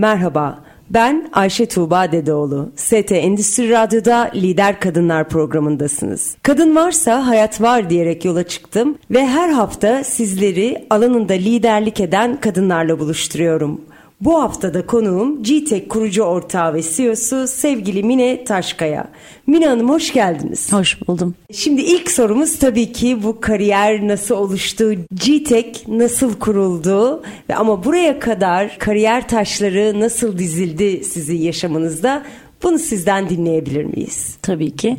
Merhaba, ben Ayşe Tuğba Dedeoğlu. ST Endüstri Radyo'da Lider Kadınlar programındasınız. Kadın varsa hayat var diyerek yola çıktım ve her hafta sizleri alanında liderlik eden kadınlarla buluşturuyorum. Bu haftada konuğum GTEK kurucu ortağı ve CEO'su sevgili Mine Taşkaya. Mine Hanım hoş geldiniz. Hoş buldum. Şimdi ilk sorumuz tabii ki bu kariyer nasıl oluştu? GTEK nasıl kuruldu? Ve ama buraya kadar kariyer taşları nasıl dizildi sizin yaşamınızda? Bunu sizden dinleyebilir miyiz? Tabii ki.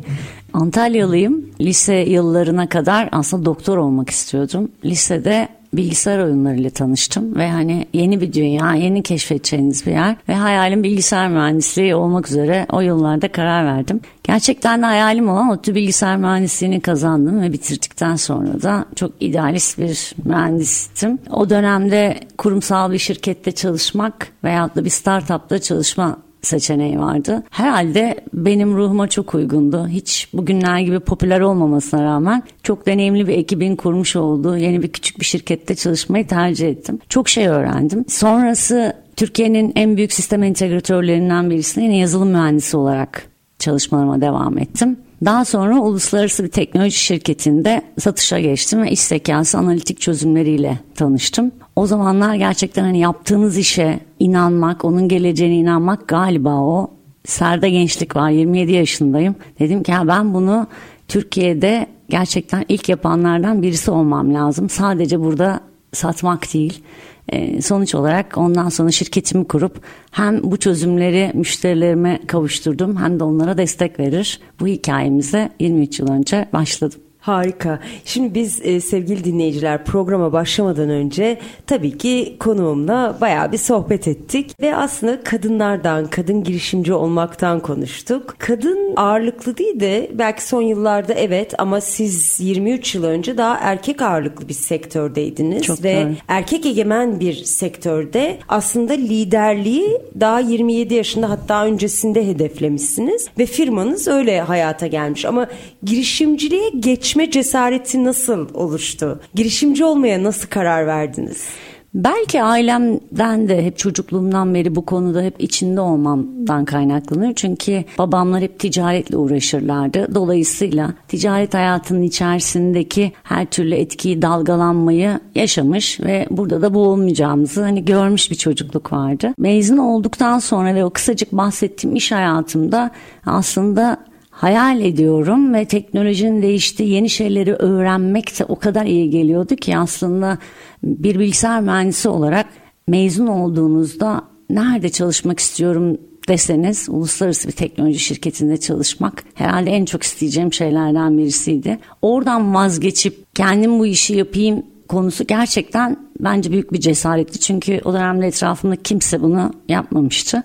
Antalyalıyım. Lise yıllarına kadar aslında doktor olmak istiyordum. Lisede bilgisayar oyunlarıyla tanıştım ve hani yeni bir dünya, yeni keşfedeceğiniz bir yer ve hayalim bilgisayar mühendisliği olmak üzere o yıllarda karar verdim. Gerçekten de hayalim olan ODTÜ bilgisayar mühendisliğini kazandım ve bitirdikten sonra da çok idealist bir mühendistim. O dönemde kurumsal bir şirkette çalışmak veyahut da bir startupta çalışma seçeneği vardı. Herhalde benim ruhuma çok uygundu. Hiç bugünler gibi popüler olmamasına rağmen çok deneyimli bir ekibin kurmuş olduğu yeni bir küçük bir şirkette çalışmayı tercih ettim. Çok şey öğrendim. Sonrası Türkiye'nin en büyük sistem entegratörlerinden birisine yine yazılım mühendisi olarak çalışmalarıma devam ettim. Daha sonra uluslararası bir teknoloji şirketinde satışa geçtim ve iş zekası analitik çözümleriyle tanıştım. O zamanlar gerçekten hani yaptığınız işe inanmak, onun geleceğine inanmak galiba o. Serde gençlik var 27 yaşındayım. Dedim ki ya ben bunu Türkiye'de gerçekten ilk yapanlardan birisi olmam lazım. Sadece burada satmak değil. E, sonuç olarak ondan sonra şirketimi kurup hem bu çözümleri müşterilerime kavuşturdum hem de onlara destek verir. Bu hikayemize 23 yıl önce başladım. Harika. Şimdi biz e, sevgili dinleyiciler programa başlamadan önce tabii ki konuğumla bayağı bir sohbet ettik ve aslında kadınlardan, kadın girişimci olmaktan konuştuk. Kadın ağırlıklı değil de belki son yıllarda evet ama siz 23 yıl önce daha erkek ağırlıklı bir sektördeydiniz Çok ve doğru. erkek egemen bir sektörde aslında liderliği daha 27 yaşında hatta öncesinde hedeflemişsiniz ve firmanız öyle hayata gelmiş ama girişimciliğe geçme cesareti nasıl oluştu? Girişimci olmaya nasıl karar verdiniz? Belki ailemden de hep çocukluğumdan beri bu konuda hep içinde olmamdan kaynaklanıyor. Çünkü babamlar hep ticaretle uğraşırlardı. Dolayısıyla ticaret hayatının içerisindeki her türlü etkiyi, dalgalanmayı yaşamış ve burada da boğulmayacağımızı hani görmüş bir çocukluk vardı. Mezun olduktan sonra ve o kısacık bahsettiğim iş hayatımda aslında hayal ediyorum ve teknolojinin değiştiği yeni şeyleri öğrenmek de o kadar iyi geliyordu ki aslında bir bilgisayar mühendisi olarak mezun olduğunuzda nerede çalışmak istiyorum deseniz uluslararası bir teknoloji şirketinde çalışmak herhalde en çok isteyeceğim şeylerden birisiydi. Oradan vazgeçip kendim bu işi yapayım konusu gerçekten bence büyük bir cesaretti. Çünkü o dönemde etrafımda kimse bunu yapmamıştı.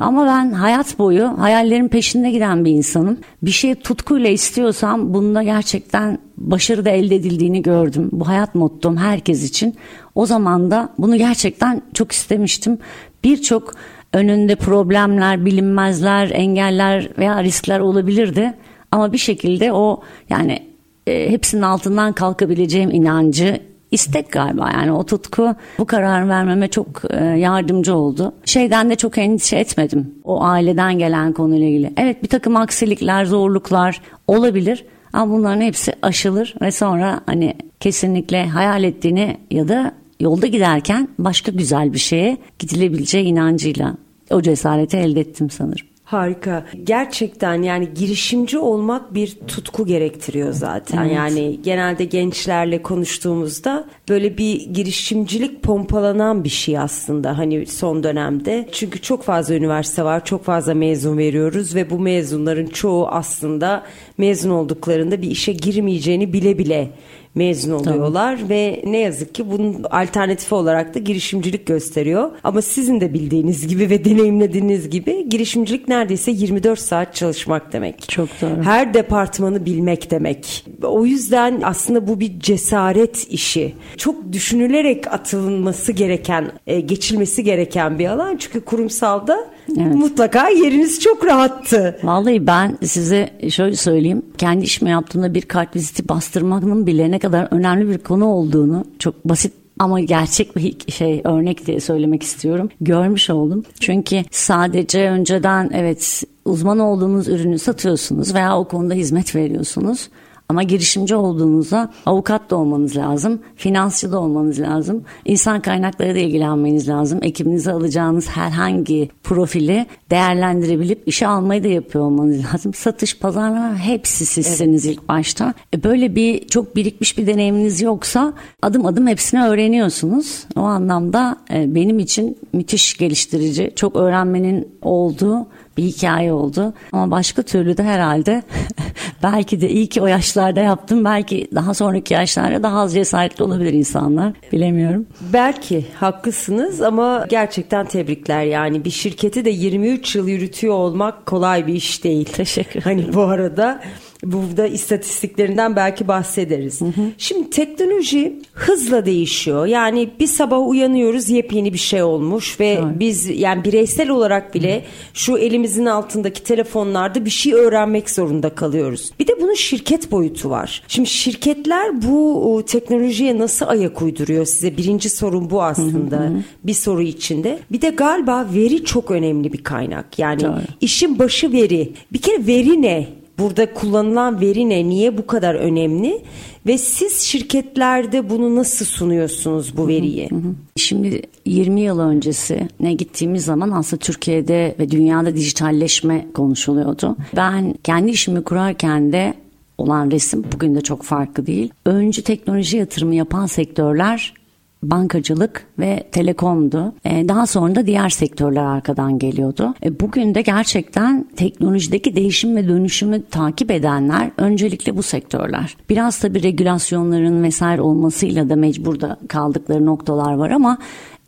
Ama ben hayat boyu hayallerin peşinde giden bir insanım. Bir şey tutkuyla istiyorsam bunda gerçekten başarı da elde edildiğini gördüm. Bu hayat mottom herkes için. O zaman da bunu gerçekten çok istemiştim. Birçok önünde problemler, bilinmezler, engeller veya riskler olabilirdi. Ama bir şekilde o yani e, hepsinin altından kalkabileceğim inancı istek galiba yani o tutku bu karar vermeme çok e, yardımcı oldu. Şeyden de çok endişe etmedim o aileden gelen konuyla ilgili. Evet bir takım aksilikler, zorluklar olabilir ama bunların hepsi aşılır ve sonra hani kesinlikle hayal ettiğini ya da yolda giderken başka güzel bir şeye gidilebileceği inancıyla o cesareti elde ettim sanırım. Harika. Gerçekten yani girişimci olmak bir tutku gerektiriyor zaten. Evet. Yani genelde gençlerle konuştuğumuzda böyle bir girişimcilik pompalanan bir şey aslında hani son dönemde. Çünkü çok fazla üniversite var, çok fazla mezun veriyoruz ve bu mezunların çoğu aslında mezun olduklarında bir işe girmeyeceğini bile bile mezun oluyorlar Tabii. ve ne yazık ki bunun alternatifi olarak da girişimcilik gösteriyor. Ama sizin de bildiğiniz gibi ve deneyimlediğiniz gibi girişimcilik neredeyse 24 saat çalışmak demek. Çok doğru. Her departmanı bilmek demek. O yüzden aslında bu bir cesaret işi. Çok düşünülerek atılması gereken, e, geçilmesi gereken bir alan. Çünkü kurumsalda Evet. Mutlaka yeriniz çok rahattı. Vallahi ben size şöyle söyleyeyim. Kendi işimi yaptığımda bir kart viziti bastırmanın bile ne kadar önemli bir konu olduğunu çok basit ama gerçek bir şey örnek diye söylemek istiyorum. Görmüş oldum. Çünkü sadece önceden evet uzman olduğunuz ürünü satıyorsunuz veya o konuda hizmet veriyorsunuz. Ama girişimci olduğunuzda avukat da olmanız lazım, finansçı da olmanız lazım, insan kaynakları da ilgilenmeniz lazım. Ekibinize alacağınız herhangi profili değerlendirebilip işe almayı da yapıyor olmanız lazım. Satış, pazarlama hepsi sizsiniz evet. ilk başta. E böyle bir çok birikmiş bir deneyiminiz yoksa adım adım hepsini öğreniyorsunuz. O anlamda e, benim için müthiş geliştirici, çok öğrenmenin olduğu bir hikaye oldu. Ama başka türlü de herhalde belki de iyi ki o yaşlarda yaptım. Belki daha sonraki yaşlarda daha az cesaretli olabilir insanlar. Bilemiyorum. Belki haklısınız ama gerçekten tebrikler. Yani bir şirketi de 23 yıl yürütüyor olmak kolay bir iş değil. Teşekkür Hani bu arada Burada istatistiklerinden belki bahsederiz. Hı hı. Şimdi teknoloji hızla değişiyor. Yani bir sabah uyanıyoruz yepyeni bir şey olmuş ve Doğru. biz yani bireysel olarak bile hı. şu elimizin altındaki telefonlarda bir şey öğrenmek zorunda kalıyoruz. Bir de bunun şirket boyutu var. Şimdi şirketler bu teknolojiye nasıl ayak uyduruyor size? Birinci sorun bu aslında. Hı hı. Bir soru içinde. Bir de galiba veri çok önemli bir kaynak. Yani Doğru. işin başı veri. Bir kere veri ne? Burada kullanılan veri ne? Niye bu kadar önemli? Ve siz şirketlerde bunu nasıl sunuyorsunuz bu veriyi? Şimdi 20 yıl öncesi ne gittiğimiz zaman aslında Türkiye'de ve dünyada dijitalleşme konuşuluyordu. Ben kendi işimi kurarken de olan resim bugün de çok farklı değil. Öncü teknoloji yatırımı yapan sektörler bankacılık ve telekomdu. E, daha sonra da diğer sektörler arkadan geliyordu. E, bugün de gerçekten teknolojideki değişim ve dönüşümü takip edenler öncelikle bu sektörler. Biraz tabii regülasyonların vesaire olmasıyla da mecburda kaldıkları noktalar var ama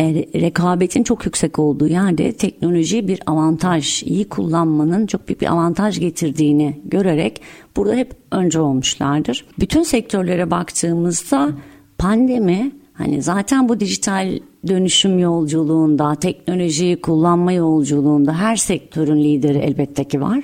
e, rekabetin çok yüksek olduğu yerde teknoloji bir avantaj, iyi kullanmanın çok büyük bir avantaj getirdiğini görerek burada hep önce olmuşlardır. Bütün sektörlere baktığımızda pandemi Hani zaten bu dijital dönüşüm yolculuğunda, teknolojiyi kullanma yolculuğunda her sektörün lideri elbette ki var.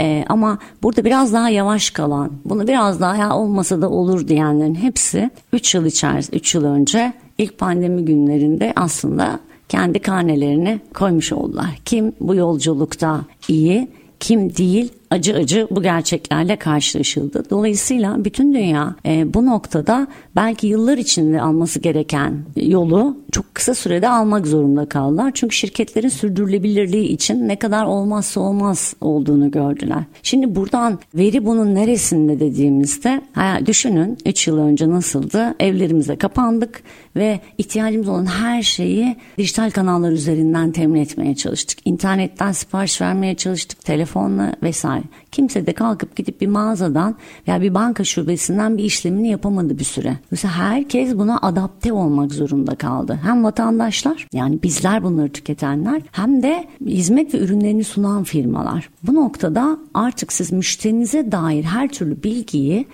Ee, ama burada biraz daha yavaş kalan, bunu biraz daha ya olmasa da olur diyenlerin hepsi 3 yıl içerisinde, 3 yıl önce ilk pandemi günlerinde aslında kendi karnelerini koymuş oldular. Kim bu yolculukta iyi, kim değil acı acı bu gerçeklerle karşılaşıldı. Dolayısıyla bütün dünya e, bu noktada belki yıllar içinde alması gereken yolu çok kısa sürede almak zorunda kaldılar. Çünkü şirketlerin sürdürülebilirliği için ne kadar olmazsa olmaz olduğunu gördüler. Şimdi buradan veri bunun neresinde dediğimizde düşünün 3 yıl önce nasıldı? Evlerimize kapandık ve ihtiyacımız olan her şeyi dijital kanallar üzerinden temin etmeye çalıştık. İnternetten sipariş vermeye çalıştık, telefonla vesaire. Kimse de kalkıp gidip bir mağazadan veya bir banka şubesinden bir işlemini yapamadı bir süre. Mesela herkes buna adapte olmak zorunda kaldı. Hem vatandaşlar yani bizler bunları tüketenler hem de hizmet ve ürünlerini sunan firmalar. Bu noktada artık siz müşterinize dair her türlü bilgiyi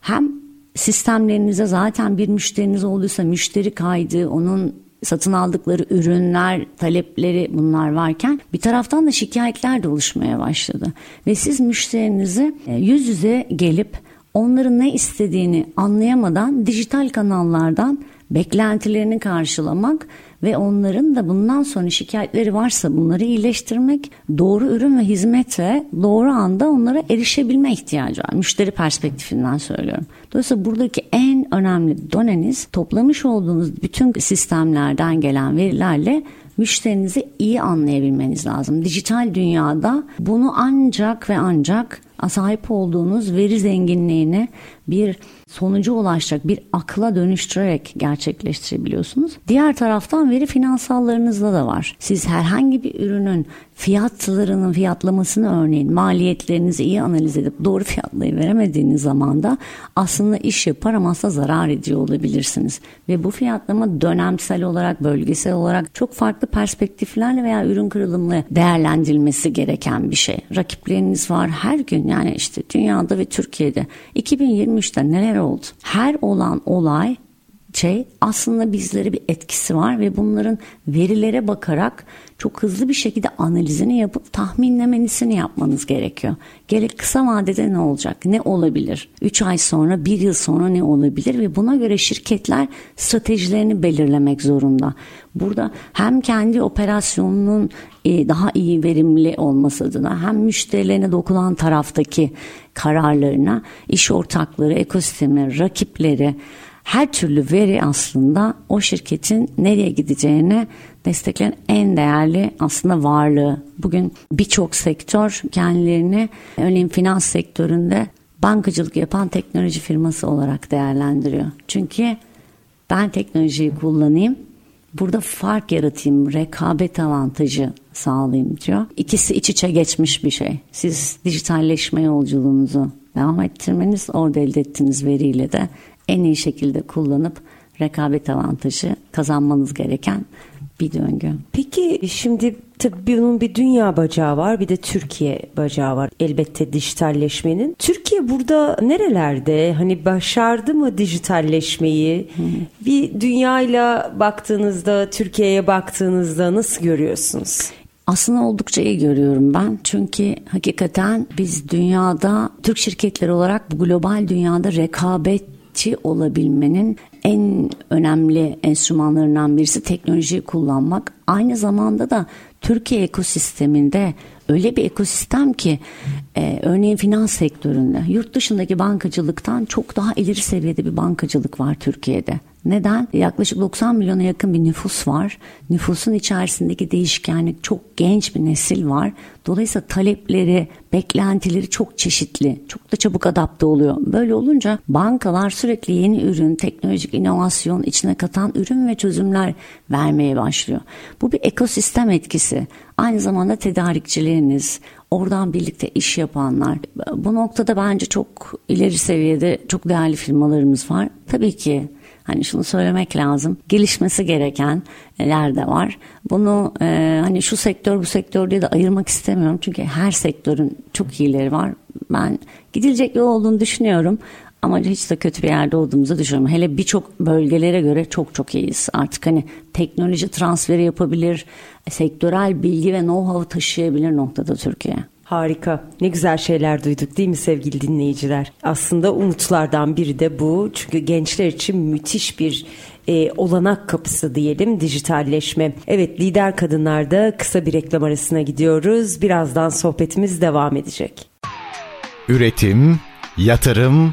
hem sistemlerinize zaten bir müşteriniz olduysa müşteri kaydı, onun satın aldıkları ürünler, talepleri bunlar varken bir taraftan da şikayetler de oluşmaya başladı. Ve siz müşterinizi e, yüz yüze gelip onların ne istediğini anlayamadan dijital kanallardan beklentilerini karşılamak ve onların da bundan sonra şikayetleri varsa bunları iyileştirmek, doğru ürün ve hizmete doğru anda onlara erişebilme ihtiyacı var. Müşteri perspektifinden söylüyorum. Dolayısıyla buradaki en önemli doneniz toplamış olduğunuz bütün sistemlerden gelen verilerle müşterinizi iyi anlayabilmeniz lazım. Dijital dünyada bunu ancak ve ancak sahip olduğunuz veri zenginliğine bir sonuca ulaşacak bir akla dönüştürerek gerçekleştirebiliyorsunuz. Diğer taraftan veri finansallarınızda da var. Siz herhangi bir ürünün fiyatlarının fiyatlamasını örneğin maliyetlerinizi iyi analiz edip doğru fiyatlayı veremediğiniz zaman da aslında iş yapar ama aslında zarar ediyor olabilirsiniz. Ve bu fiyatlama dönemsel olarak, bölgesel olarak çok farklı perspektiflerle veya ürün kırılımlı değerlendirilmesi gereken bir şey. Rakipleriniz var her gün yani işte dünyada ve Türkiye'de 2023'te neler oldu? Her olan olay şey aslında bizlere bir etkisi var ve bunların verilere bakarak çok hızlı bir şekilde analizini yapıp tahminlemesini yapmanız gerekiyor. Gerek kısa vadede ne olacak, ne olabilir, 3 ay sonra, 1 yıl sonra ne olabilir ve buna göre şirketler stratejilerini belirlemek zorunda. Burada hem kendi operasyonunun e, daha iyi verimli olması adına hem müşterilerine dokunan taraftaki kararlarına, iş ortakları, ekosistemi, rakipleri, her türlü veri aslında o şirketin nereye gideceğini destekleyen en değerli aslında varlığı. Bugün birçok sektör kendilerini örneğin finans sektöründe bankacılık yapan teknoloji firması olarak değerlendiriyor. Çünkü ben teknolojiyi kullanayım, burada fark yaratayım, rekabet avantajı sağlayayım diyor. İkisi iç içe geçmiş bir şey. Siz dijitalleşme yolculuğunuzu devam ettirmeniz, orada elde ettiğiniz veriyle de en iyi şekilde kullanıp rekabet avantajı kazanmanız gereken bir döngü. Peki şimdi tabii bunun bir dünya bacağı var bir de Türkiye bacağı var elbette dijitalleşmenin. Türkiye burada nerelerde hani başardı mı dijitalleşmeyi? Hı. Bir dünyayla baktığınızda Türkiye'ye baktığınızda nasıl görüyorsunuz? Aslında oldukça iyi görüyorum ben. Çünkü hakikaten biz dünyada Türk şirketleri olarak bu global dünyada rekabet gerçekçi olabilmenin en önemli enstrümanlarından birisi teknolojiyi kullanmak. Aynı zamanda da Türkiye ekosisteminde öyle bir ekosistem ki e, örneğin finans sektöründe yurt dışındaki bankacılıktan çok daha ileri seviyede bir bankacılık var Türkiye'de. Neden? Yaklaşık 90 milyona yakın bir nüfus var. Nüfusun içerisindeki değişkenlik çok genç bir nesil var. Dolayısıyla talepleri, beklentileri çok çeşitli. Çok da çabuk adapte oluyor. Böyle olunca bankalar sürekli yeni ürün, teknolojik inovasyon içine katan ürün ve çözümler vermeye başlıyor. Bu bir ekosistem etkisi. Aynı zamanda tedarikçileriniz, oradan birlikte iş yapanlar. Bu noktada bence çok ileri seviyede çok değerli firmalarımız var. Tabii ki Hani şunu söylemek lazım. Gelişmesi gerekenler de var. Bunu e, hani şu sektör bu sektör diye de ayırmak istemiyorum. Çünkü her sektörün çok iyileri var. Ben gidilecek yol olduğunu düşünüyorum. Ama hiç de kötü bir yerde olduğumuzu düşünüyorum. Hele birçok bölgelere göre çok çok iyiyiz. Artık hani teknoloji transferi yapabilir, sektörel bilgi ve know-how taşıyabilir noktada Türkiye. Harika. Ne güzel şeyler duyduk değil mi sevgili dinleyiciler? Aslında umutlardan biri de bu. Çünkü gençler için müthiş bir e, olanak kapısı diyelim dijitalleşme. Evet lider kadınlarda kısa bir reklam arasına gidiyoruz. Birazdan sohbetimiz devam edecek. Üretim, yatırım,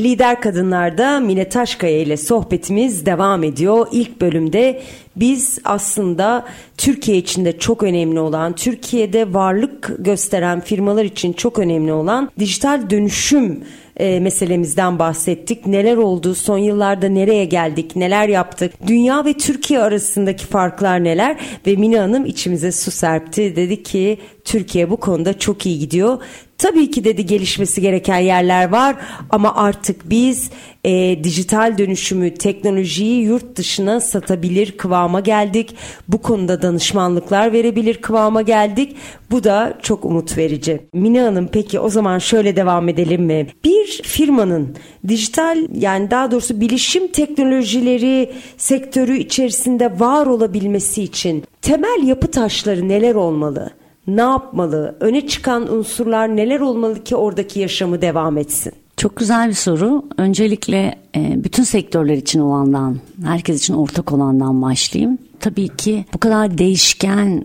Lider Kadınlar'da Mine Taşkaya ile sohbetimiz devam ediyor. İlk bölümde biz aslında Türkiye içinde çok önemli olan, Türkiye'de varlık gösteren firmalar için çok önemli olan dijital dönüşüm e, meselemizden bahsettik. Neler oldu? Son yıllarda nereye geldik? Neler yaptık? Dünya ve Türkiye arasındaki farklar neler? Ve Mine Hanım içimize su serpti. Dedi ki Türkiye bu konuda çok iyi gidiyor. Tabii ki dedi gelişmesi gereken yerler var ama artık biz e, dijital dönüşümü, teknolojiyi yurt dışına satabilir kıvama geldik. Bu konuda danışmanlıklar verebilir kıvama geldik. Bu da çok umut verici. Mine Hanım peki o zaman şöyle devam edelim mi? Bir firmanın dijital yani daha doğrusu bilişim teknolojileri sektörü içerisinde var olabilmesi için temel yapı taşları neler olmalı? Ne yapmalı? Öne çıkan unsurlar neler olmalı ki oradaki yaşamı devam etsin? Çok güzel bir soru. Öncelikle e, bütün sektörler için olandan, herkes için ortak olandan başlayayım. Tabii ki bu kadar değişken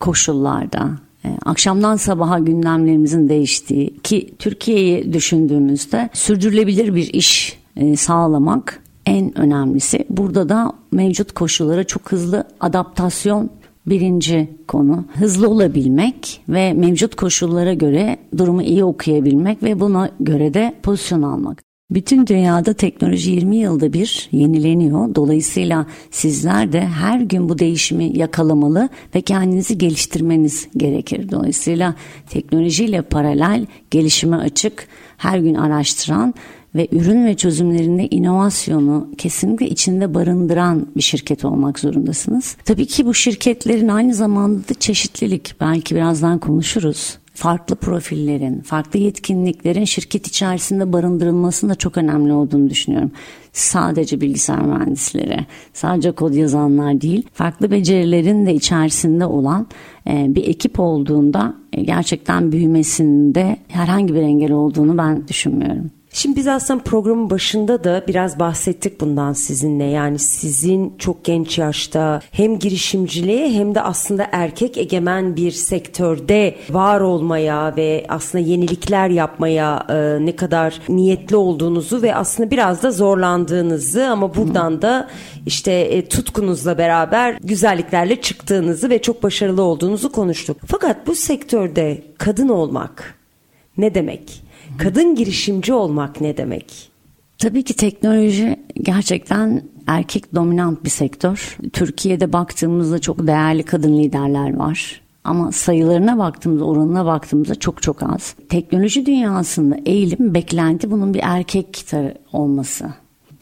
koşullarda, e, akşamdan sabaha gündemlerimizin değiştiği ki Türkiye'yi düşündüğümüzde sürdürülebilir bir iş e, sağlamak en önemlisi. Burada da mevcut koşullara çok hızlı adaptasyon birinci konu. Hızlı olabilmek ve mevcut koşullara göre durumu iyi okuyabilmek ve buna göre de pozisyon almak. Bütün dünyada teknoloji 20 yılda bir yenileniyor. Dolayısıyla sizler de her gün bu değişimi yakalamalı ve kendinizi geliştirmeniz gerekir. Dolayısıyla teknolojiyle paralel gelişime açık, her gün araştıran ve ürün ve çözümlerinde inovasyonu kesinlikle içinde barındıran bir şirket olmak zorundasınız. Tabii ki bu şirketlerin aynı zamanda da çeşitlilik belki birazdan konuşuruz farklı profillerin, farklı yetkinliklerin şirket içerisinde barındırılmasının da çok önemli olduğunu düşünüyorum. Sadece bilgisayar mühendisleri, sadece kod yazanlar değil, farklı becerilerin de içerisinde olan e, bir ekip olduğunda e, gerçekten büyümesinde herhangi bir engel olduğunu ben düşünmüyorum. Şimdi biz aslında programın başında da biraz bahsettik bundan sizinle. Yani sizin çok genç yaşta hem girişimciliğe hem de aslında erkek egemen bir sektörde var olmaya ve aslında yenilikler yapmaya e, ne kadar niyetli olduğunuzu ve aslında biraz da zorlandığınızı ama buradan da işte e, tutkunuzla beraber güzelliklerle çıktığınızı ve çok başarılı olduğunuzu konuştuk. Fakat bu sektörde kadın olmak ne demek? Kadın girişimci olmak ne demek? Tabii ki teknoloji gerçekten erkek dominant bir sektör. Türkiye'de baktığımızda çok değerli kadın liderler var. Ama sayılarına baktığımızda, oranına baktığımızda çok çok az. Teknoloji dünyasında eğilim, beklenti bunun bir erkek olması.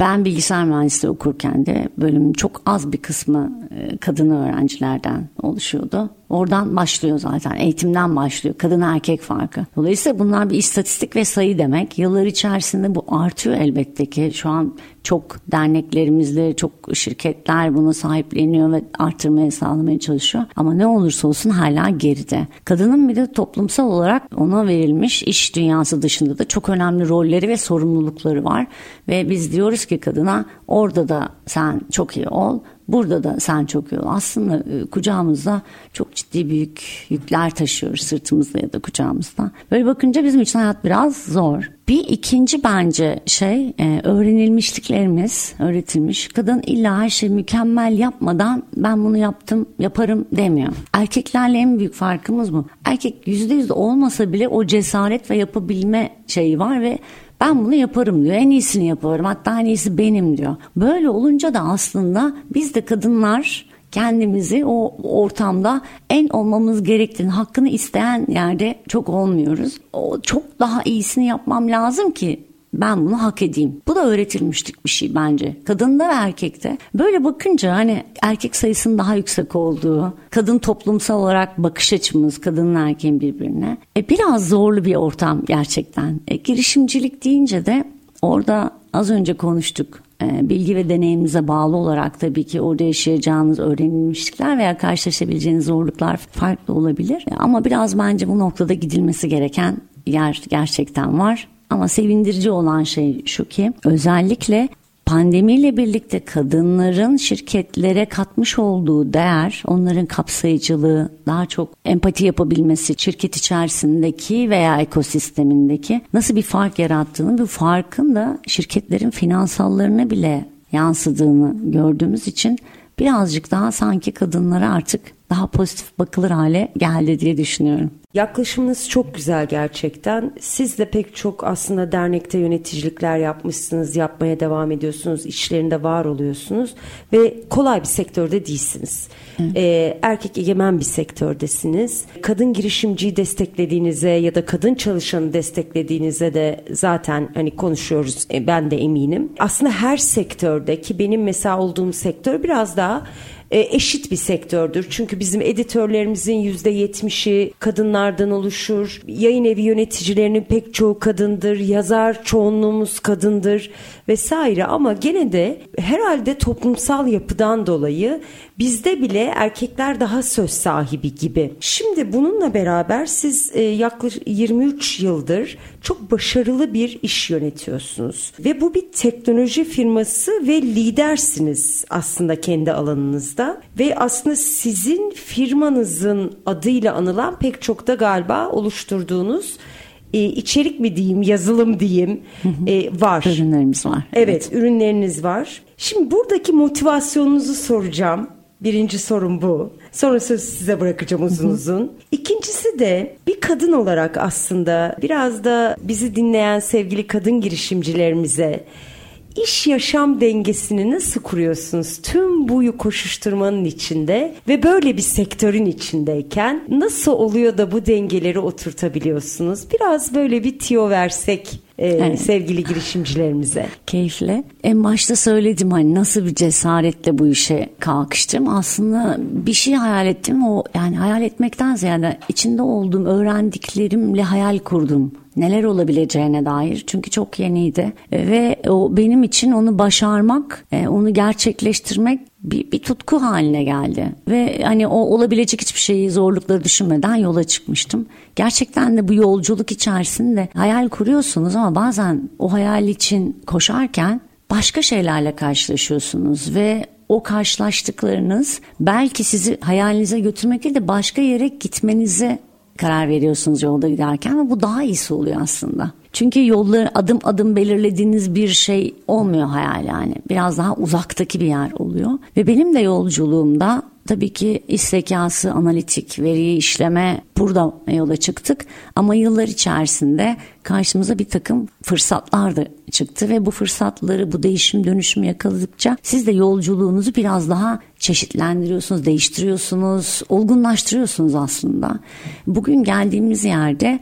Ben bilgisayar mühendisliği okurken de bölümün çok az bir kısmı e, kadın öğrencilerden oluşuyordu. Oradan başlıyor zaten. Eğitimden başlıyor. Kadın erkek farkı. Dolayısıyla bunlar bir istatistik ve sayı demek. Yıllar içerisinde bu artıyor elbette ki. Şu an çok derneklerimizle, çok şirketler bunu sahipleniyor ve arttırmaya sağlamaya çalışıyor. Ama ne olursa olsun hala geride. Kadının bir de toplumsal olarak ona verilmiş iş dünyası dışında da çok önemli rolleri ve sorumlulukları var. Ve biz diyoruz ki kadına orada da sen çok iyi ol Burada da sen çok yol. Aslında e, kucağımızda çok ciddi büyük yükler taşıyoruz sırtımızda ya da kucağımızda. Böyle bakınca bizim için hayat biraz zor. Bir ikinci bence şey e, öğrenilmişliklerimiz, öğretilmiş. Kadın illa her şeyi mükemmel yapmadan ben bunu yaptım, yaparım demiyor. Erkeklerle en büyük farkımız bu. Erkek yüzde yüz olmasa bile o cesaret ve yapabilme şeyi var ve ben bunu yaparım diyor. En iyisini yaparım. Hatta en iyisi benim diyor. Böyle olunca da aslında biz de kadınlar kendimizi o ortamda en olmamız gerektiğini hakkını isteyen yerde çok olmuyoruz. O çok daha iyisini yapmam lazım ki ben bunu hak edeyim. Bu da öğretilmiştik bir şey bence. Kadında ve erkekte. Böyle bakınca hani erkek sayısının daha yüksek olduğu, kadın toplumsal olarak bakış açımız, kadının erkeğin birbirine. E, biraz zorlu bir ortam gerçekten. E, girişimcilik deyince de orada az önce konuştuk e, bilgi ve deneyimimize bağlı olarak tabii ki orada yaşayacağınız öğrenilmişlikler veya karşılaşabileceğiniz zorluklar farklı olabilir. Ama biraz bence bu noktada gidilmesi gereken yer gerçekten var. Ama sevindirici olan şey şu ki özellikle pandemiyle birlikte kadınların şirketlere katmış olduğu değer, onların kapsayıcılığı, daha çok empati yapabilmesi şirket içerisindeki veya ekosistemindeki nasıl bir fark yarattığını, bu farkın da şirketlerin finansallarına bile yansıdığını gördüğümüz için birazcık daha sanki kadınlara artık daha pozitif bakılır hale geldi diye düşünüyorum. Yaklaşımınız çok güzel gerçekten. Siz de pek çok aslında dernekte yöneticilikler yapmışsınız, yapmaya devam ediyorsunuz, işlerinde var oluyorsunuz ve kolay bir sektörde değilsiniz. Ee, erkek egemen bir sektördesiniz. Kadın girişimciyi desteklediğinize ya da kadın çalışanı desteklediğinize de zaten hani konuşuyoruz. E, ben de eminim. Aslında her sektörde ki benim mesela olduğum sektör biraz daha e, eşit bir sektördür. Çünkü bizim editörlerimizin yüzde yetmişi kadınlardan oluşur. Yayın evi yöneticilerinin pek çoğu kadındır. Yazar çoğunluğumuz kadındır vesaire ama gene de herhalde toplumsal yapıdan dolayı bizde bile erkekler daha söz sahibi gibi. Şimdi bununla beraber siz e, yaklaşık 23 yıldır çok başarılı bir iş yönetiyorsunuz. Ve bu bir teknoloji firması ve lidersiniz aslında kendi alanınızda. Ve aslında sizin firmanızın adıyla anılan pek çok da galiba oluşturduğunuz e, içerik mi diyeyim, yazılım diyeyim e, var. Ürünlerimiz var. Evet, evet, ürünleriniz var. Şimdi buradaki motivasyonunuzu soracağım. Birinci sorum bu. Sonra söz size bırakacağım uzun uzun. İkincisi de bir kadın olarak aslında biraz da bizi dinleyen sevgili kadın girişimcilerimize iş yaşam dengesini nasıl kuruyorsunuz? Tüm bu koşuşturmanın içinde ve böyle bir sektörün içindeyken nasıl oluyor da bu dengeleri oturtabiliyorsunuz? Biraz böyle bir tiyo versek e, evet. sevgili girişimcilerimize. Keyifle. En başta söyledim hani nasıl bir cesaretle bu işe kalkıştım. Aslında bir şey hayal ettim. O yani hayal etmekten ziyade içinde olduğum öğrendiklerimle hayal kurdum neler olabileceğine dair çünkü çok yeniydi ve o benim için onu başarmak, e, onu gerçekleştirmek bir, bir tutku haline geldi ve hani o olabilecek hiçbir şeyi zorlukları düşünmeden yola çıkmıştım. Gerçekten de bu yolculuk içerisinde hayal kuruyorsunuz ama bazen o hayal için koşarken başka şeylerle karşılaşıyorsunuz ve o karşılaştıklarınız belki sizi hayalinize götürmek değil de başka yere gitmenize karar veriyorsunuz yolda giderken ve bu daha iyisi oluyor aslında. Çünkü yolları adım adım belirlediğiniz bir şey olmuyor hayal yani. Biraz daha uzaktaki bir yer oluyor. Ve benim de yolculuğumda tabii ki iş zekası, analitik, veriyi işleme burada yola çıktık. Ama yıllar içerisinde karşımıza bir takım fırsatlar da çıktı ve bu fırsatları, bu değişim dönüşüm yakaladıkça siz de yolculuğunuzu biraz daha çeşitlendiriyorsunuz, değiştiriyorsunuz, olgunlaştırıyorsunuz aslında. Bugün geldiğimiz yerde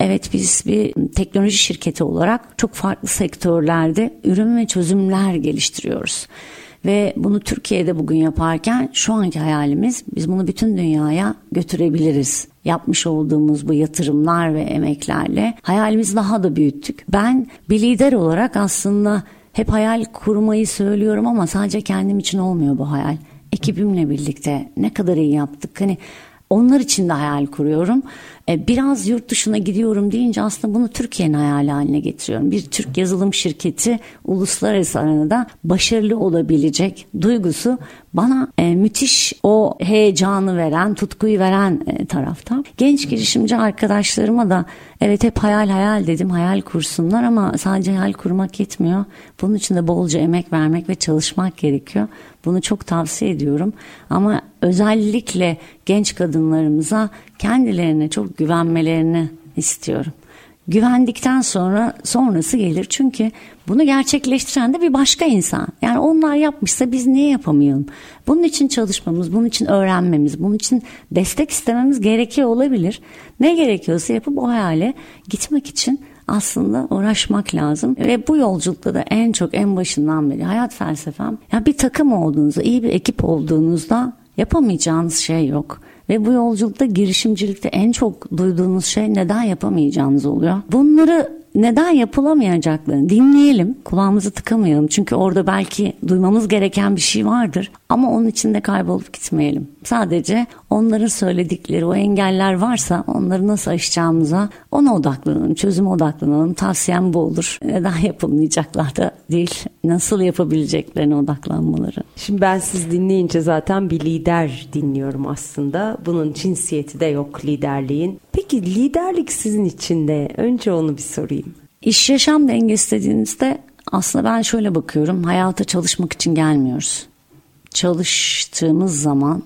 Evet biz bir teknoloji şirketi olarak çok farklı sektörlerde ürün ve çözümler geliştiriyoruz. Ve bunu Türkiye'de bugün yaparken şu anki hayalimiz biz bunu bütün dünyaya götürebiliriz. Yapmış olduğumuz bu yatırımlar ve emeklerle hayalimizi daha da büyüttük. Ben bir lider olarak aslında hep hayal kurmayı söylüyorum ama sadece kendim için olmuyor bu hayal. Ekibimle birlikte ne kadar iyi yaptık. Hani onlar için de hayal kuruyorum. E, biraz yurt dışına gidiyorum deyince aslında bunu Türkiye'nin hayali haline getiriyorum. Bir Türk yazılım şirketi uluslararası arenada başarılı olabilecek duygusu bana e, müthiş o heyecanı veren, tutkuyu veren e, tarafta. Genç girişimci arkadaşlarıma da evet hep hayal hayal dedim, hayal kursunlar ama sadece hayal kurmak yetmiyor. Bunun için de bolca emek vermek ve çalışmak gerekiyor. Bunu çok tavsiye ediyorum. Ama özellikle genç kadınlarımıza kendilerine çok güvenmelerini istiyorum. Güvendikten sonra sonrası gelir. Çünkü bunu gerçekleştiren de bir başka insan. Yani onlar yapmışsa biz niye yapamayalım? Bunun için çalışmamız, bunun için öğrenmemiz, bunun için destek istememiz gerekiyor olabilir. Ne gerekiyorsa yapıp o hayale gitmek için aslında uğraşmak lazım. Ve bu yolculukta da en çok en başından beri hayat felsefem ya bir takım olduğunuzda, iyi bir ekip olduğunuzda yapamayacağınız şey yok. Ve bu yolculukta girişimcilikte en çok duyduğunuz şey neden yapamayacağınız oluyor. Bunları neden yapılamayacaklarını dinleyelim. Kulağımızı tıkamayalım. Çünkü orada belki duymamız gereken bir şey vardır. Ama onun içinde kaybolup gitmeyelim. Sadece onların söyledikleri o engeller varsa onları nasıl aşacağımıza ona odaklanalım. Çözüme odaklanalım. Tavsiyem bu olur. Neden yapılmayacaklar da değil. Nasıl yapabileceklerine odaklanmaları. Şimdi ben siz dinleyince zaten bir lider dinliyorum aslında. Bunun cinsiyeti de yok liderliğin. Peki liderlik sizin için de önce onu bir sorayım. İş yaşam dengesi dediğinizde aslında ben şöyle bakıyorum. Hayata çalışmak için gelmiyoruz. Çalıştığımız zaman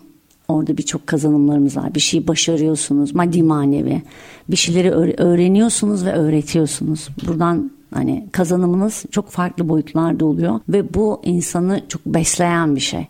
orada birçok kazanımlarımız var. Bir şeyi başarıyorsunuz maddi manevi. Bir şeyleri öğreniyorsunuz ve öğretiyorsunuz. Buradan hani kazanımınız çok farklı boyutlarda oluyor ve bu insanı çok besleyen bir şey.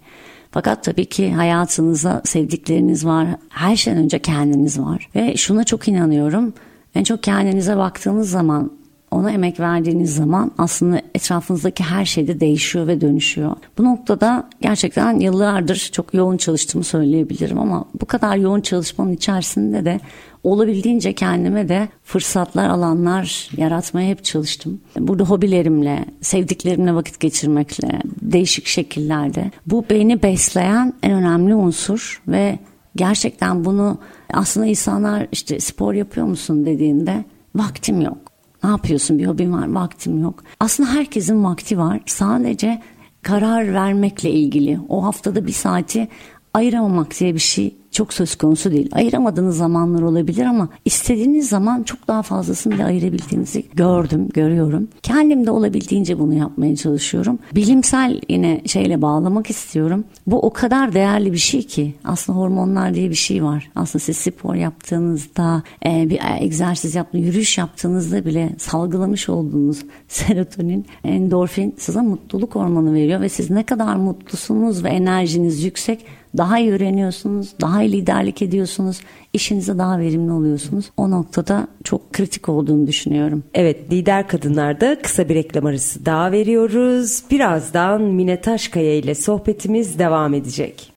Fakat tabii ki hayatınızda sevdikleriniz var. Her şeyden önce kendiniz var. Ve şuna çok inanıyorum. En çok kendinize baktığınız zaman ona emek verdiğiniz zaman aslında etrafınızdaki her şey de değişiyor ve dönüşüyor. Bu noktada gerçekten yıllardır çok yoğun çalıştığımı söyleyebilirim ama bu kadar yoğun çalışmanın içerisinde de olabildiğince kendime de fırsatlar, alanlar yaratmaya hep çalıştım. Burada hobilerimle, sevdiklerimle vakit geçirmekle, değişik şekillerde. Bu beni besleyen en önemli unsur ve gerçekten bunu aslında insanlar işte spor yapıyor musun dediğinde vaktim yok. Ne yapıyorsun bir hobin var vaktim yok. Aslında herkesin vakti var. Sadece karar vermekle ilgili. O haftada bir saati ayıramamak diye bir şey çok söz konusu değil. Ayıramadığınız zamanlar olabilir ama istediğiniz zaman çok daha fazlasını da ayırabildiğinizi gördüm, görüyorum. Kendim de olabildiğince bunu yapmaya çalışıyorum. Bilimsel yine şeyle bağlamak istiyorum. Bu o kadar değerli bir şey ki aslında hormonlar diye bir şey var. Aslında siz spor yaptığınızda, e, bir egzersiz yaptığınızda, yürüyüş yaptığınızda bile salgılamış olduğunuz serotonin, endorfin size mutluluk hormonu veriyor ve siz ne kadar mutlusunuz ve enerjiniz yüksek daha iyi öğreniyorsunuz, daha iyi liderlik ediyorsunuz, işinize daha verimli oluyorsunuz. O noktada çok kritik olduğunu düşünüyorum. Evet, lider kadınlarda kısa bir reklam arası daha veriyoruz. Birazdan Mine Taşkaya ile sohbetimiz devam edecek.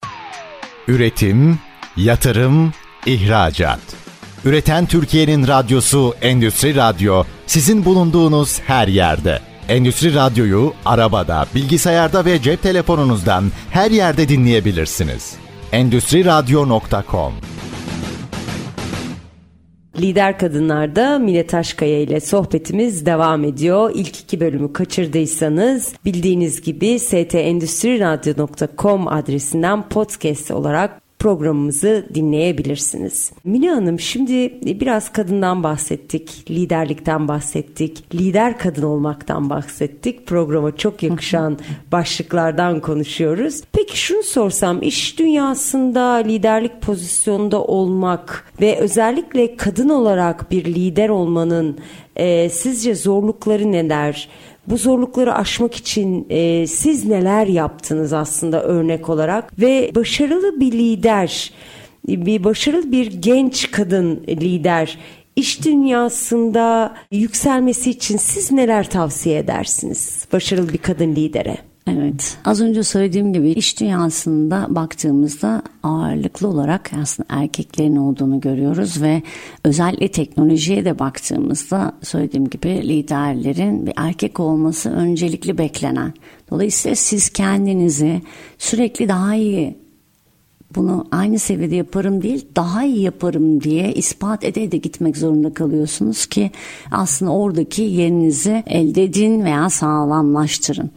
Üretim, yatırım, ihracat. Üreten Türkiye'nin radyosu Endüstri Radyo sizin bulunduğunuz her yerde. Endüstri Radyo'yu arabada, bilgisayarda ve cep telefonunuzdan her yerde dinleyebilirsiniz. Endüstri Radyo.com Lider Kadınlar'da Mine Taşkaya ile sohbetimiz devam ediyor. İlk iki bölümü kaçırdıysanız bildiğiniz gibi stendüstriradyo.com adresinden podcast olarak programımızı dinleyebilirsiniz. Mine Hanım şimdi biraz kadından bahsettik, liderlikten bahsettik, lider kadın olmaktan bahsettik. Programa çok yakışan başlıklardan konuşuyoruz. Peki şunu sorsam iş dünyasında liderlik pozisyonunda olmak ve özellikle kadın olarak bir lider olmanın e, sizce zorlukları neler? Bu zorlukları aşmak için e, siz neler yaptınız aslında örnek olarak ve başarılı bir lider, bir başarılı bir genç kadın lider iş dünyasında yükselmesi için siz neler tavsiye edersiniz başarılı bir kadın lidere? Evet. Az önce söylediğim gibi iş dünyasında baktığımızda ağırlıklı olarak aslında erkeklerin olduğunu görüyoruz ve özellikle teknolojiye de baktığımızda söylediğim gibi liderlerin bir erkek olması öncelikli beklenen. Dolayısıyla siz kendinizi sürekli daha iyi bunu aynı seviyede yaparım değil daha iyi yaparım diye ispat ede ede gitmek zorunda kalıyorsunuz ki aslında oradaki yerinizi elde edin veya sağlamlaştırın.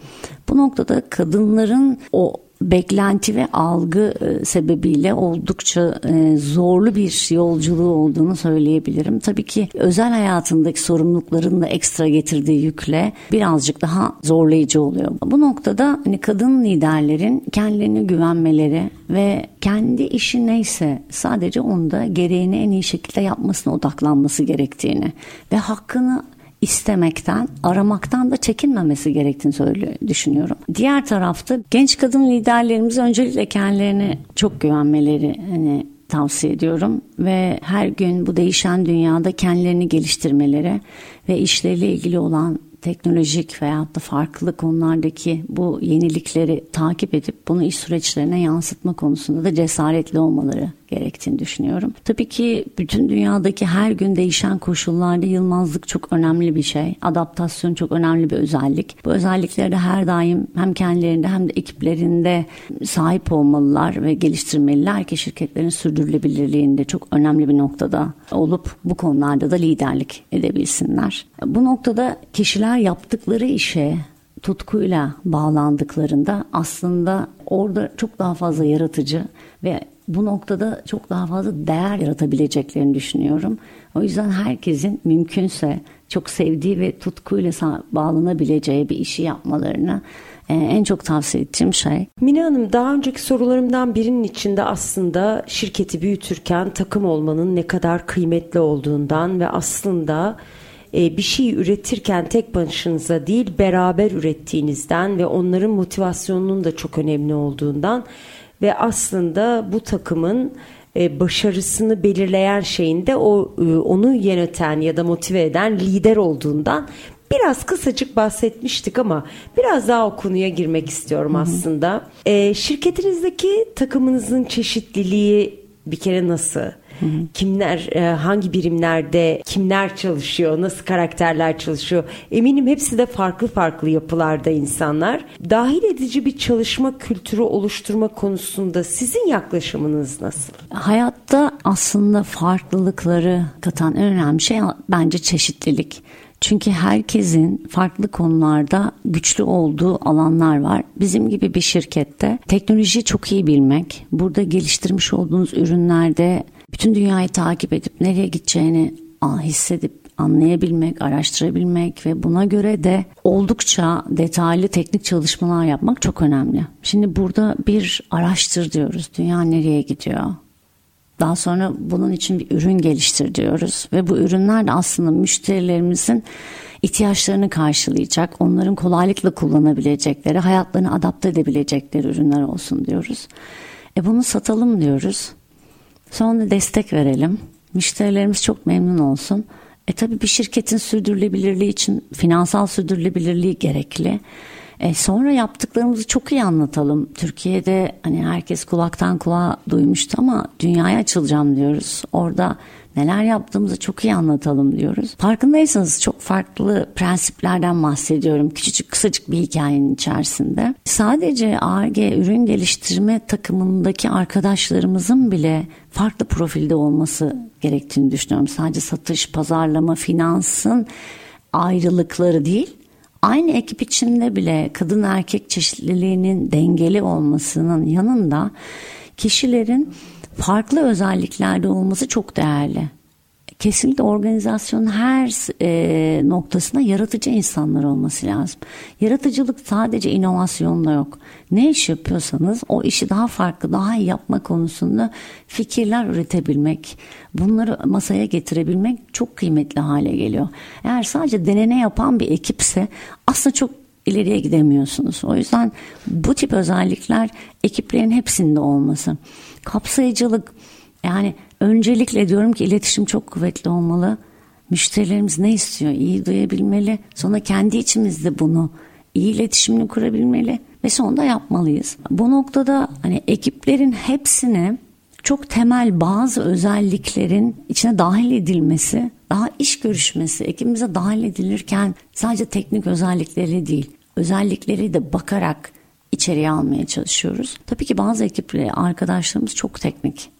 Bu noktada kadınların o beklenti ve algı e, sebebiyle oldukça e, zorlu bir yolculuğu olduğunu söyleyebilirim. Tabii ki özel hayatındaki sorumlulukların da ekstra getirdiği yükle birazcık daha zorlayıcı oluyor. Bu noktada hani kadın liderlerin kendilerine güvenmeleri ve kendi işi neyse sadece onda gereğini en iyi şekilde yapmasına odaklanması gerektiğini ve hakkını istemekten, aramaktan da çekinmemesi gerektiğini söylüyor, düşünüyorum. Diğer tarafta genç kadın liderlerimiz öncelikle kendilerine çok güvenmeleri hani tavsiye ediyorum ve her gün bu değişen dünyada kendilerini geliştirmeleri ve işleriyle ilgili olan teknolojik veyahut da farklı konulardaki bu yenilikleri takip edip bunu iş süreçlerine yansıtma konusunda da cesaretli olmaları gerektiğini düşünüyorum. Tabii ki bütün dünyadaki her gün değişen koşullarda yılmazlık çok önemli bir şey. Adaptasyon çok önemli bir özellik. Bu özellikleri de her daim hem kendilerinde hem de ekiplerinde sahip olmalılar ve geliştirmeliler ki şirketlerin sürdürülebilirliğinde çok önemli bir noktada olup bu konularda da liderlik edebilsinler. Bu noktada kişiler yaptıkları işe tutkuyla bağlandıklarında aslında orada çok daha fazla yaratıcı ve bu noktada çok daha fazla değer yaratabileceklerini düşünüyorum. O yüzden herkesin mümkünse çok sevdiği ve tutkuyla bağlanabileceği bir işi yapmalarını e, en çok tavsiye ettiğim şey. Mine Hanım daha önceki sorularımdan birinin içinde aslında şirketi büyütürken takım olmanın ne kadar kıymetli olduğundan ve aslında e, bir şey üretirken tek başınıza değil beraber ürettiğinizden ve onların motivasyonunun da çok önemli olduğundan ve aslında bu takımın e, başarısını belirleyen şeyin de o e, onu yöneten ya da motive eden lider olduğundan biraz kısacık bahsetmiştik ama biraz daha o konuya girmek istiyorum aslında. E, şirketinizdeki takımınızın çeşitliliği bir kere nasıl? Hı. Kimler e, hangi birimlerde kimler çalışıyor, nasıl karakterler çalışıyor? Eminim hepsi de farklı farklı yapılarda insanlar. Dahil edici bir çalışma kültürü oluşturma konusunda sizin yaklaşımınız nasıl? Hayatta aslında farklılıkları katan en önemli şey bence çeşitlilik. Çünkü herkesin farklı konularda güçlü olduğu alanlar var. Bizim gibi bir şirkette teknolojiyi çok iyi bilmek, burada geliştirmiş olduğunuz ürünlerde bütün dünyayı takip edip nereye gideceğini hissedip anlayabilmek, araştırabilmek ve buna göre de oldukça detaylı teknik çalışmalar yapmak çok önemli. Şimdi burada bir araştır diyoruz. Dünya nereye gidiyor? Daha sonra bunun için bir ürün geliştir diyoruz ve bu ürünler de aslında müşterilerimizin ihtiyaçlarını karşılayacak, onların kolaylıkla kullanabilecekleri, hayatlarını adapte edebilecekleri ürünler olsun diyoruz. E bunu satalım diyoruz. Sonra destek verelim. Müşterilerimiz çok memnun olsun. E tabii bir şirketin sürdürülebilirliği için finansal sürdürülebilirliği gerekli. E sonra yaptıklarımızı çok iyi anlatalım. Türkiye'de hani herkes kulaktan kulağa duymuştu ama dünyaya açılacağım diyoruz. Orada neler yaptığımızı çok iyi anlatalım diyoruz. Farkındaysanız çok farklı prensiplerden bahsediyorum. Küçücük kısacık bir hikayenin içerisinde. Sadece ARG ürün geliştirme takımındaki arkadaşlarımızın bile farklı profilde olması gerektiğini düşünüyorum. Sadece satış, pazarlama, finansın ayrılıkları değil Aynı ekip içinde bile kadın erkek çeşitliliğinin dengeli olmasının yanında kişilerin farklı özelliklerde olması çok değerli kesinlikle organizasyonun her e, noktasında yaratıcı insanlar olması lazım. Yaratıcılık sadece inovasyonla yok. Ne iş yapıyorsanız o işi daha farklı, daha iyi yapma konusunda fikirler üretebilmek, bunları masaya getirebilmek çok kıymetli hale geliyor. Eğer sadece denene yapan bir ekipse aslında çok ileriye gidemiyorsunuz. O yüzden bu tip özellikler ekiplerin hepsinde olması. Kapsayıcılık yani öncelikle diyorum ki iletişim çok kuvvetli olmalı. Müşterilerimiz ne istiyor? İyi duyabilmeli. Sonra kendi içimizde bunu iyi iletişimini kurabilmeli ve sonunda yapmalıyız. Bu noktada hani ekiplerin hepsine çok temel bazı özelliklerin içine dahil edilmesi, daha iş görüşmesi, ekibimize dahil edilirken sadece teknik özellikleri değil, özellikleri de bakarak içeriye almaya çalışıyoruz. Tabii ki bazı ekiple arkadaşlarımız çok teknik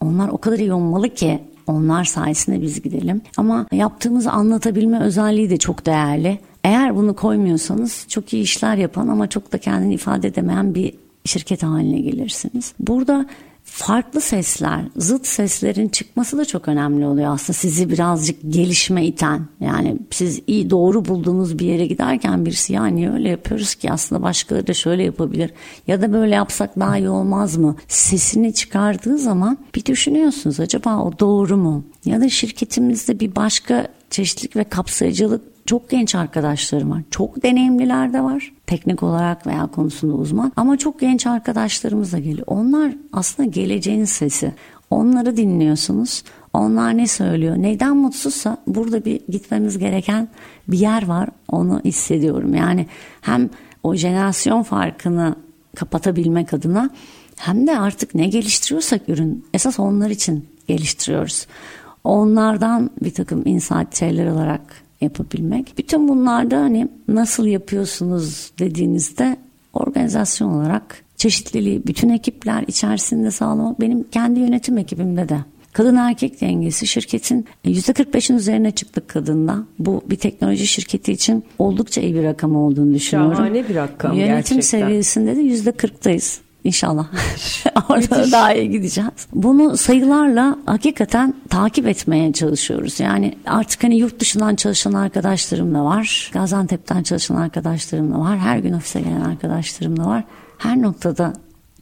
onlar o kadar iyi olmalı ki onlar sayesinde biz gidelim. Ama yaptığımızı anlatabilme özelliği de çok değerli. Eğer bunu koymuyorsanız çok iyi işler yapan ama çok da kendini ifade edemeyen bir şirket haline gelirsiniz. Burada farklı sesler, zıt seslerin çıkması da çok önemli oluyor aslında sizi birazcık gelişme iten. Yani siz iyi doğru bulduğunuz bir yere giderken birisi ya niye öyle yapıyoruz ki aslında başkaları da şöyle yapabilir ya da böyle yapsak daha iyi olmaz mı? Sesini çıkardığı zaman bir düşünüyorsunuz acaba o doğru mu? Ya da şirketimizde bir başka çeşitlilik ve kapsayıcılık çok genç arkadaşlarım var. Çok deneyimliler de var. Teknik olarak veya konusunda uzman. Ama çok genç arkadaşlarımız da geliyor. Onlar aslında geleceğin sesi. Onları dinliyorsunuz. Onlar ne söylüyor? Neyden mutsuzsa burada bir gitmemiz gereken bir yer var. Onu hissediyorum. Yani hem o jenerasyon farkını kapatabilmek adına hem de artık ne geliştiriyorsak ürün esas onlar için geliştiriyoruz. Onlardan bir takım insight şeyler olarak yapabilmek. Bütün bunlarda hani nasıl yapıyorsunuz dediğinizde organizasyon olarak çeşitliliği bütün ekipler içerisinde sağlamak benim kendi yönetim ekibimde de Kadın erkek dengesi şirketin %45'in üzerine çıktık kadında. Bu bir teknoloji şirketi için oldukça iyi bir rakam olduğunu düşünüyorum. Şahane bir rakam Yönetim gerçekten. seviyesinde de %40'tayız. İnşallah. Orada daha iyi gideceğiz. Bunu sayılarla hakikaten takip etmeye çalışıyoruz. Yani artık hani yurt dışından çalışan arkadaşlarım da var. Gaziantep'ten çalışan arkadaşlarım da var. Her gün ofise gelen arkadaşlarım da var. Her noktada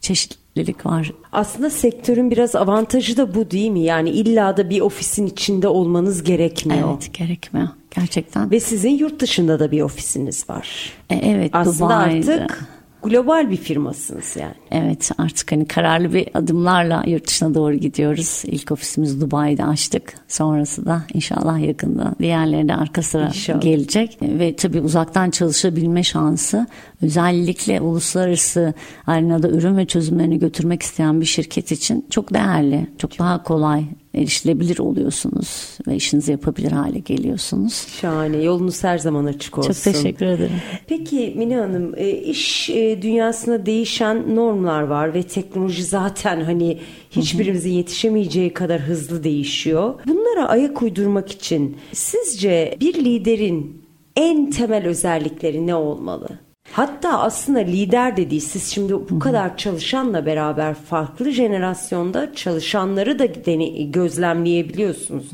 çeşitlilik var. Aslında sektörün biraz avantajı da bu değil mi? Yani illa da bir ofisin içinde olmanız gerekmiyor. Evet gerekmiyor gerçekten. Ve sizin yurt dışında da bir ofisiniz var. E, evet Aslında Dubai'de. artık global bir firmasınız yani. Evet artık hani kararlı bir adımlarla yurt dışına doğru gidiyoruz. İlk ofisimizi Dubai'de açtık. Sonrası da inşallah yakında diğerleri de arka sıra inşallah. gelecek. Ve tabii uzaktan çalışabilme şansı özellikle uluslararası arenada ürün ve çözümlerini götürmek isteyen bir şirket için çok değerli, çok, çok. daha kolay erişilebilir oluyorsunuz ve işinizi yapabilir hale geliyorsunuz. Şahane. Yolunuz her zaman açık olsun. Çok teşekkür ederim. Peki Mine Hanım, e, iş e, dünyasında değişen normlar var ve teknoloji zaten hani hiçbirimizin yetişemeyeceği kadar hızlı değişiyor. Bunlara ayak uydurmak için sizce bir liderin en temel özellikleri ne olmalı? Hatta aslında lider dediği siz şimdi bu kadar çalışanla beraber farklı jenerasyonda çalışanları da dene, gözlemleyebiliyorsunuz.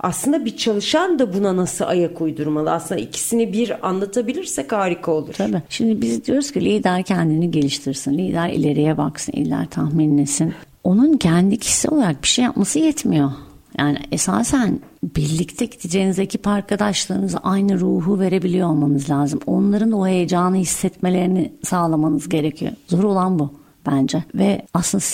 Aslında bir çalışan da buna nasıl ayak uydurmalı? Aslında ikisini bir anlatabilirsek harika olur. Tabii. Şimdi biz diyoruz ki lider kendini geliştirsin. Lider ileriye baksın, lider tahminlesin. Onun kendi kişisel olarak bir şey yapması yetmiyor. Yani esasen birlikte gideceğiniz ekip arkadaşlarınıza aynı ruhu verebiliyor olmanız lazım. Onların o heyecanı hissetmelerini sağlamanız gerekiyor. Zor olan bu bence. Ve aslında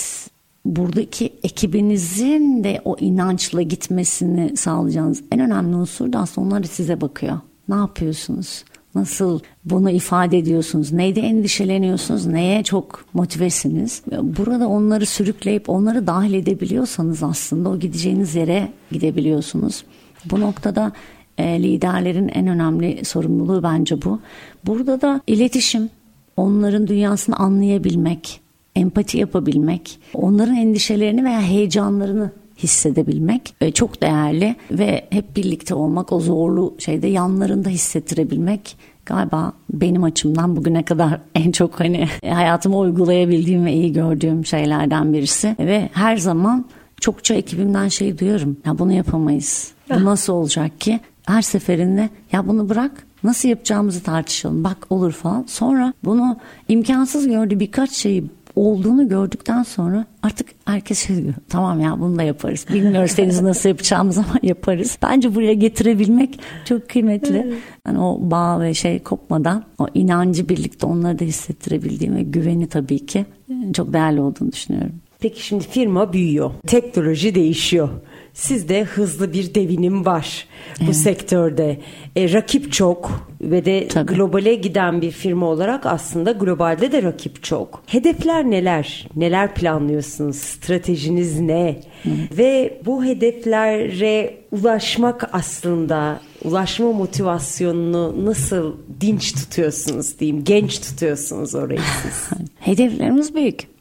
buradaki ekibinizin de o inançla gitmesini sağlayacağınız en önemli unsur da aslında onlar size bakıyor. Ne yapıyorsunuz? Nasıl bunu ifade ediyorsunuz? Neyde endişeleniyorsunuz? Neye çok motivesiniz? Burada onları sürükleyip onları dahil edebiliyorsanız aslında o gideceğiniz yere gidebiliyorsunuz. Bu noktada e, liderlerin en önemli sorumluluğu bence bu. Burada da iletişim, onların dünyasını anlayabilmek, empati yapabilmek, onların endişelerini veya heyecanlarını hissedebilmek e, çok değerli ve hep birlikte olmak o zorlu şeyde yanlarında hissettirebilmek galiba benim açımdan bugüne kadar en çok hani hayatıma uygulayabildiğim ve iyi gördüğüm şeylerden birisi ve her zaman çokça ekibimden şey duyuyorum. Ya bunu yapamayız. Bu nasıl olacak ki? Her seferinde ya bunu bırak nasıl yapacağımızı tartışalım. Bak olur falan. Sonra bunu imkansız gördüğü birkaç şeyi olduğunu gördükten sonra artık herkes şey diyor. Tamam ya bunu da yaparız. Bilmiyoruz henüz nasıl yapacağımız ama yaparız. Bence buraya getirebilmek çok kıymetli. Yani o bağ ve şey kopmadan o inancı birlikte onları da hissettirebildiğim ve güveni tabii ki çok değerli olduğunu düşünüyorum. Peki şimdi firma büyüyor. Teknoloji değişiyor. Sizde hızlı bir devinim var bu evet. sektörde. E, rakip çok ve de Tabii. globale giden bir firma olarak aslında globalde de rakip çok. Hedefler neler? Neler planlıyorsunuz? Stratejiniz ne? Hı. Ve bu hedeflere ulaşmak aslında ulaşma motivasyonunu nasıl dinç tutuyorsunuz diyeyim, genç tutuyorsunuz orayı siz? Hedeflerimiz büyük.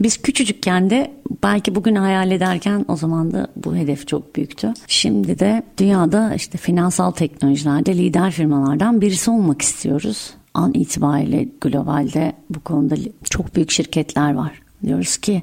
Biz küçücükken de belki bugün hayal ederken o zaman da bu hedef çok büyüktü. Şimdi de dünyada işte finansal teknolojilerde lider firmalardan birisi olmak istiyoruz. An itibariyle globalde bu konuda çok büyük şirketler var. Diyoruz ki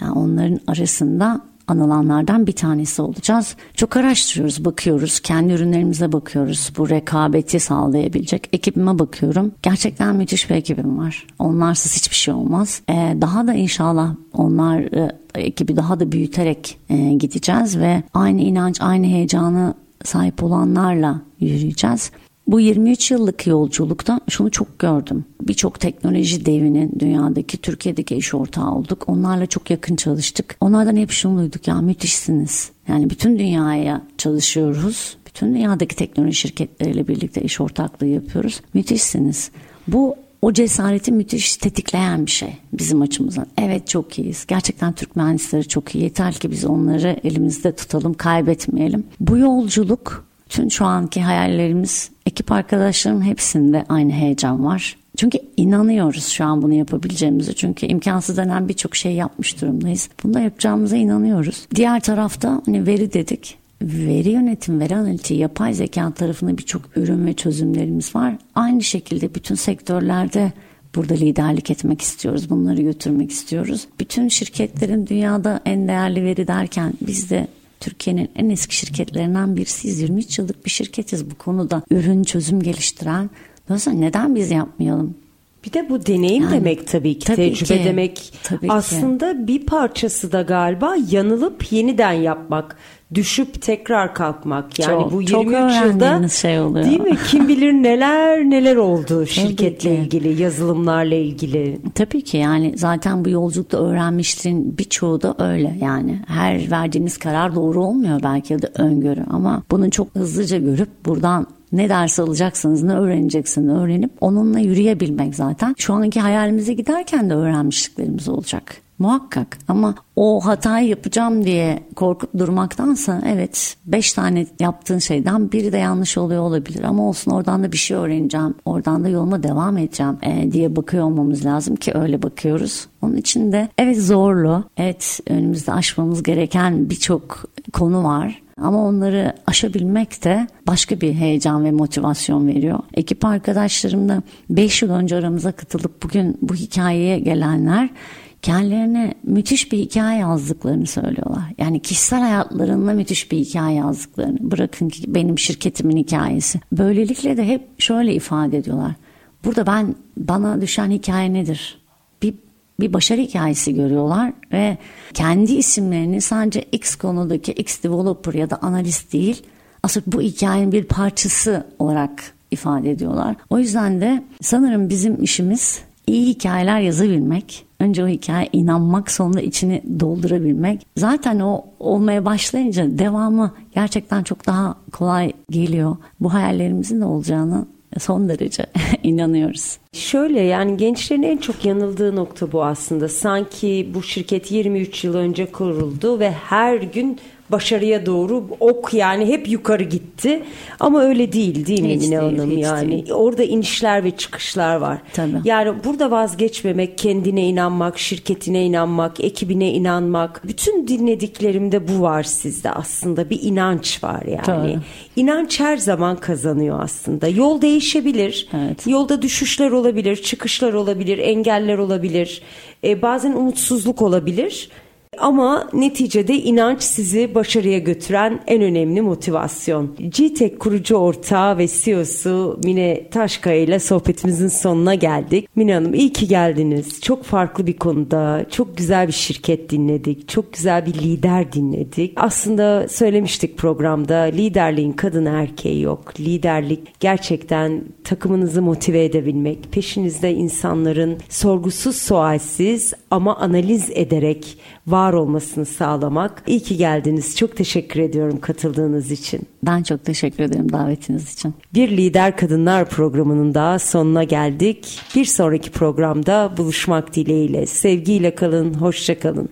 yani onların arasında anılanlardan bir tanesi olacağız. Çok araştırıyoruz, bakıyoruz. Kendi ürünlerimize bakıyoruz. Bu rekabeti sağlayabilecek ekibime bakıyorum. Gerçekten müthiş bir ekibim var. Onlarsız hiçbir şey olmaz. Ee, daha da inşallah onlar e, ekibi daha da büyüterek e, gideceğiz ve aynı inanç, aynı heyecanı sahip olanlarla yürüyeceğiz. Bu 23 yıllık yolculukta şunu çok gördüm. Birçok teknoloji devinin dünyadaki Türkiye'deki iş ortağı olduk. Onlarla çok yakın çalıştık. Onlardan hep şunu duyduk ya müthişsiniz. Yani bütün dünyaya çalışıyoruz. Bütün dünyadaki teknoloji şirketleriyle birlikte iş ortaklığı yapıyoruz. Müthişsiniz. Bu o cesareti müthiş tetikleyen bir şey bizim açımızdan. Evet çok iyiyiz. Gerçekten Türk mühendisleri çok iyi. Yeter ki biz onları elimizde tutalım, kaybetmeyelim. Bu yolculuk Tüm şu anki hayallerimiz ekip arkadaşlarım hepsinde aynı heyecan var. Çünkü inanıyoruz şu an bunu yapabileceğimizi. Çünkü imkansız denen birçok şey yapmış durumdayız. Bunu da yapacağımıza inanıyoruz. Diğer tarafta hani veri dedik. Veri yönetim, veri analitiği, yapay zeka tarafında birçok ürün ve çözümlerimiz var. Aynı şekilde bütün sektörlerde burada liderlik etmek istiyoruz. Bunları götürmek istiyoruz. Bütün şirketlerin dünyada en değerli veri derken biz de Türkiye'nin en eski şirketlerinden birisiyiz. 23 yıllık bir şirketiz bu konuda. Ürün çözüm geliştiren. Dolayısıyla neden biz yapmayalım? Bir de bu deneyim yani, demek tabii ki, tabii tecrübe ki, demek. Tabii Aslında ki. bir parçası da galiba yanılıp yeniden yapmak. Düşüp tekrar kalkmak. Yani çok, bu 23 çok yılda şey oluyor. değil mi? Kim bilir neler neler oldu şirketle ilgili, yazılımlarla ilgili. Tabii ki yani zaten bu yolculukta öğrenmiştin birçoğu da öyle yani. Her verdiğiniz karar doğru olmuyor belki ya da öngörü ama bunu çok hızlıca görüp buradan ne ders alacaksınız, ne öğreneceksiniz öğrenip onunla yürüyebilmek zaten. Şu anki hayalimize giderken de öğrenmişliklerimiz olacak. Muhakkak ama o hatayı yapacağım diye korkup durmaktansa evet beş tane yaptığın şeyden biri de yanlış oluyor olabilir ama olsun oradan da bir şey öğreneceğim oradan da yoluma devam edeceğim e, diye bakıyor olmamız lazım ki öyle bakıyoruz. Onun için de evet zorlu evet önümüzde aşmamız gereken birçok konu var ama onları aşabilmek de başka bir heyecan ve motivasyon veriyor. Ekip arkadaşlarım da 5 yıl önce aramıza katılıp bugün bu hikayeye gelenler kendilerine müthiş bir hikaye yazdıklarını söylüyorlar. Yani kişisel hayatlarında müthiş bir hikaye yazdıklarını. Bırakın ki benim şirketimin hikayesi. Böylelikle de hep şöyle ifade ediyorlar. Burada ben bana düşen hikaye nedir? Bir bir başarı hikayesi görüyorlar ve kendi isimlerini sadece X konudaki X developer ya da analist değil, asıl bu hikayenin bir parçası olarak ifade ediyorlar. O yüzden de sanırım bizim işimiz iyi hikayeler yazabilmek, önce o hikaye inanmak, sonra içini doldurabilmek. Zaten o olmaya başlayınca devamı gerçekten çok daha kolay geliyor. Bu hayallerimizin de olacağını son derece inanıyoruz. Şöyle yani gençlerin en çok yanıldığı nokta bu aslında. Sanki bu şirket 23 yıl önce kuruldu ve her gün başarıya doğru ok yani hep yukarı gitti. Ama öyle değil değil mi hiç Mine değil, Hanım yani değil. orada inişler ve çıkışlar var. Tabii. Yani burada vazgeçmemek, kendine inanmak, şirketine inanmak, ekibine inanmak. Bütün dinlediklerimde bu var sizde aslında bir inanç var yani. Tabii. İnanç her zaman kazanıyor aslında. Yol değişebilir. Evet. Yolda düşüşler olabilir, çıkışlar olabilir, engeller olabilir. E, bazen umutsuzluk olabilir. Ama neticede inanç sizi başarıya götüren en önemli motivasyon. GTEK kurucu ortağı ve CEO'su Mine Taşkaya ile sohbetimizin sonuna geldik. Mine Hanım iyi ki geldiniz. Çok farklı bir konuda, çok güzel bir şirket dinledik. Çok güzel bir lider dinledik. Aslında söylemiştik programda liderliğin kadın erkeği yok. Liderlik gerçekten takımınızı motive edebilmek, peşinizde insanların sorgusuz sualsiz ama analiz ederek var olmasını sağlamak. İyi ki geldiniz. Çok teşekkür ediyorum katıldığınız için. Ben çok teşekkür ederim davetiniz için. Bir Lider Kadınlar programının daha sonuna geldik. Bir sonraki programda buluşmak dileğiyle. Sevgiyle kalın, hoşça kalın.